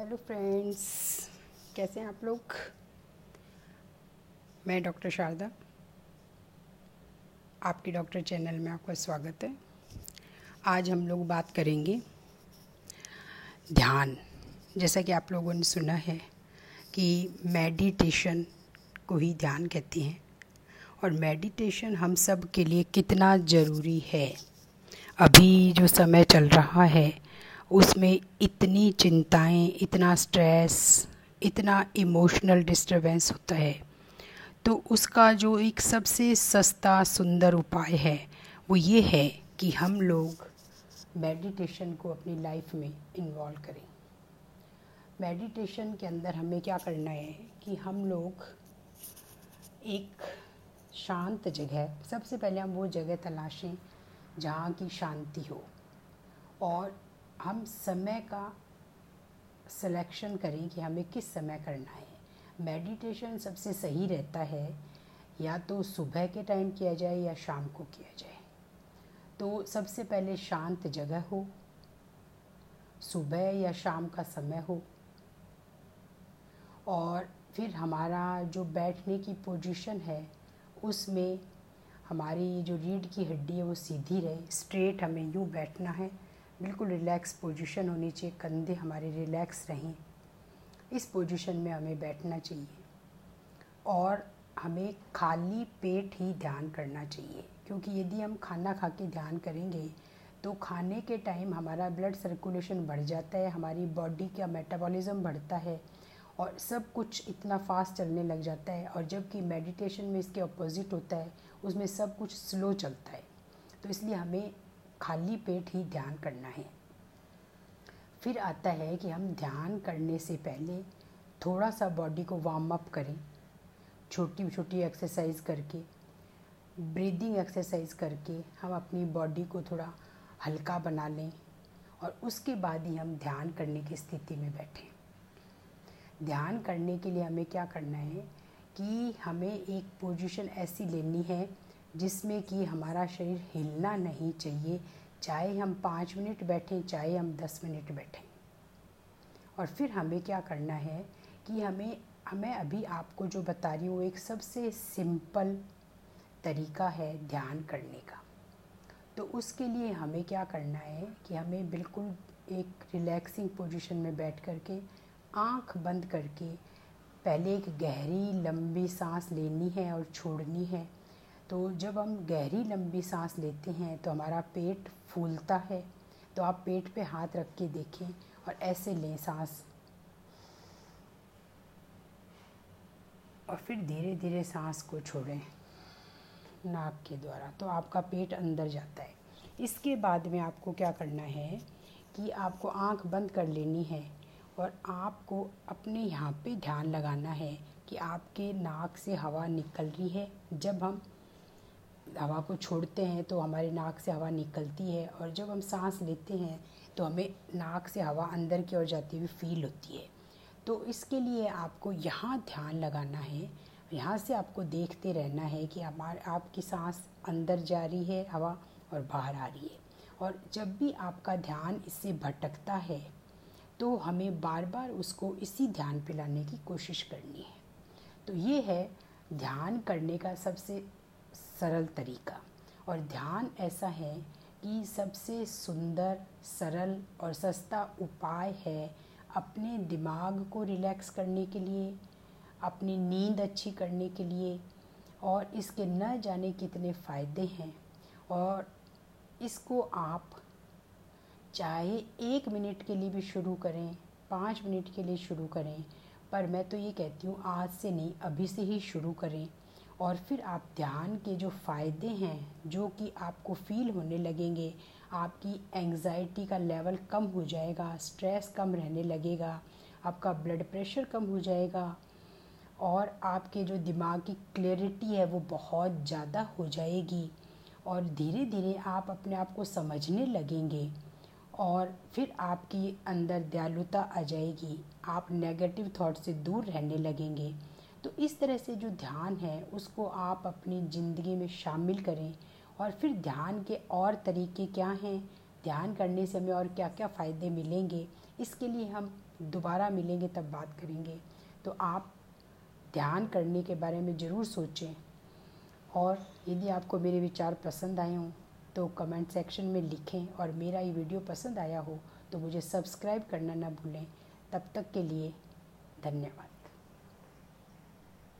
Hello friends, कैसे हैं आप लोग? मैं डॉक्टर शारदा, आपकी डॉक्टर चैनल में आपका स्वागत है। आज हम लोग बात करेंगे ध्यान। जैसा कि आप लोगों ने सुना है कि मेडिटेशन को ही ध्यान कहते हैं। और मेडिटेशन हम सब के लिए कितना ज़रूरी है। अभी जो समय चल रहा है उसमें इतनी चिंताएँ, इतना स्ट्रेस इतना इमोशनल डिस्टरबेंस होता है। तो उसका जो एक सबसे सस्ता, सुंदर उपाय है, वो ये है कि हम लोग मेडिटेशन को अपनी लाइफ में इन्वॉल्व करें। मेडिटेशन के अंदर हमें क्या करना है कि हम लोग एक शांत जगह, सबसे पहले हम वो जगह तलाशें जहाँ की शांति हो। और हम समय का सिलेक्शन करें कि हमें किस समय करना है। मेडिटेशन सबसे सही रहता है, या तो सुबह के टाइम किया जाए या शाम को किया जाए। तो सबसे पहले शांत जगह हो, सुबह या शाम का समय हो, और फिर हमारा जो बैठने की पोजीशन है, उसमें हमारी जो रीढ़ की हड्डी है वो सीधी रहे स्ट्रेट हमें यूँ बैठना है। बिल्कुल रिलैक्स पोजीशन होनी चाहिए, कंधे हमारे रिलैक्स रहें। इस पोजीशन में हमें बैठना चाहिए और हमें खाली पेट ही ध्यान करना चाहिए, क्योंकि यदि हम खाना खा के ध्यान करेंगे तो खाने के टाइम हमारा ब्लड सर्कुलेशन बढ़ जाता है, हमारी बॉडी का मेटाबॉलिज्म बढ़ता है और सब कुछ इतना फास्ट चलने लग जाता है और जबकि मेडिटेशन में इसके अपोजिट होता है, उसमें सब कुछ स्लो चलता है। तो इसलिए हमें खाली पेट ही ध्यान करना है। फिर आता है कि हम ध्यान करने से पहले थोड़ा सा बॉडी को वार्म अप करें। छोटी छोटी एक्सरसाइज करके ब्रीदिंग एक्सरसाइज करके हम अपनी बॉडी को थोड़ा हल्का बना लें और उसके बाद ही हम ध्यान करने की स्थिति में बैठें। ध्यान करने के लिए हमें क्या करना है कि हमें एक पोजीशन ऐसी लेनी है जिसमें कि हमारा शरीर हिलना नहीं चाहिए। चाहे हम पाँच मिनट बैठें, चाहे हम दस मिनट बैठें। और फिर हमें क्या करना है कि हमें हमें अभी आपको जो बता रही हूँ, एक सबसे सिंपल तरीका है ध्यान करने का। तो उसके लिए हमें क्या करना है कि हमें बिल्कुल एक रिलैक्सिंग पोजीशन में बैठ करके आँख बंद करके पहले एक गहरी लंबी सांस लेनी है और छोड़नी है। तो जब हम गहरी, लंबी सांस लेते हैं तो हमारा पेट फूलता है। तो आप पेट पे हाथ रख के देखें और ऐसे लें सांस। और फिर धीरे धीरे सांस को छोड़ें नाक के द्वारा। तो आपका पेट अंदर जाता है। इसके बाद में आपको क्या करना है कि आपको आँख बंद कर लेनी है और आपको अपने यहाँ पे ध्यान लगाना है कि आपके नाक से हवा निकल रही है। जब हम हवा को छोड़ते हैं तो हमारे नाक से हवा निकलती है और जब हम सांस लेते हैं तो हमें नाक से हवा अंदर की ओर जाती हुई फील होती है। तो इसके लिए आपको यहाँ ध्यान लगाना है, यहाँ से आपको देखते रहना है कि हमारे, आपकी सांस अंदर जा रही है हवा और बाहर आ रही है। और जब भी आपका ध्यान इससे भटकता है तो हमें बार बार उसको इसी ध्यान पे लाने की कोशिश करनी है। तो ये है ध्यान करने का सबसे सरल तरीका। और ध्यान ऐसा है कि सबसे सुंदर, सरल और सस्ता उपाय है अपने दिमाग को रिलैक्स करने के लिए, अपनी नींद अच्छी करने के लिए और इसके न जाने कितने फ़ायदे हैं। और इसको आप चाहे एक मिनट के लिए भी शुरू करें, पाँच मिनट के लिए शुरू करें, पर मैं तो ये कहती हूँ आज से नहीं, अभी से ही शुरू करें। और फिर आप ध्यान के जो फ़ायदे हैं, जो कि आपको फील होने लगेंगे, आपकी एंजाइटी का लेवल कम हो जाएगा स्ट्रेस कम रहने लगेगा, आपका ब्लड प्रेशर कम हो जाएगा और आपके जो दिमाग की क्लैरिटी है वो बहुत ज़्यादा हो जाएगी और धीरे धीरे आप अपने आप को समझने लगेंगे और फिर आपकी अंदर दयालुता आ जाएगी। आप नेगेटिव थॉट से दूर रहने लगेंगे। तो इस तरह से जो ध्यान है, उसको आप अपनी ज़िंदगी में शामिल करें। और फिर ध्यान के और तरीके क्या हैं? ध्यान करने से हमें और क्या क्या फ़ायदे मिलेंगे? इसके लिए हम दोबारा मिलेंगे तब बात करेंगे। तो आप ध्यान करने के बारे में ज़रूर सोचें। और यदि आपको मेरे विचार पसंद आए हों तो कमेंट सेक्शन में लिखें और मेरा ये वीडियो पसंद आया हो तो मुझे सब्सक्राइब करना ना भूलें। तब तक के लिए धन्यवाद।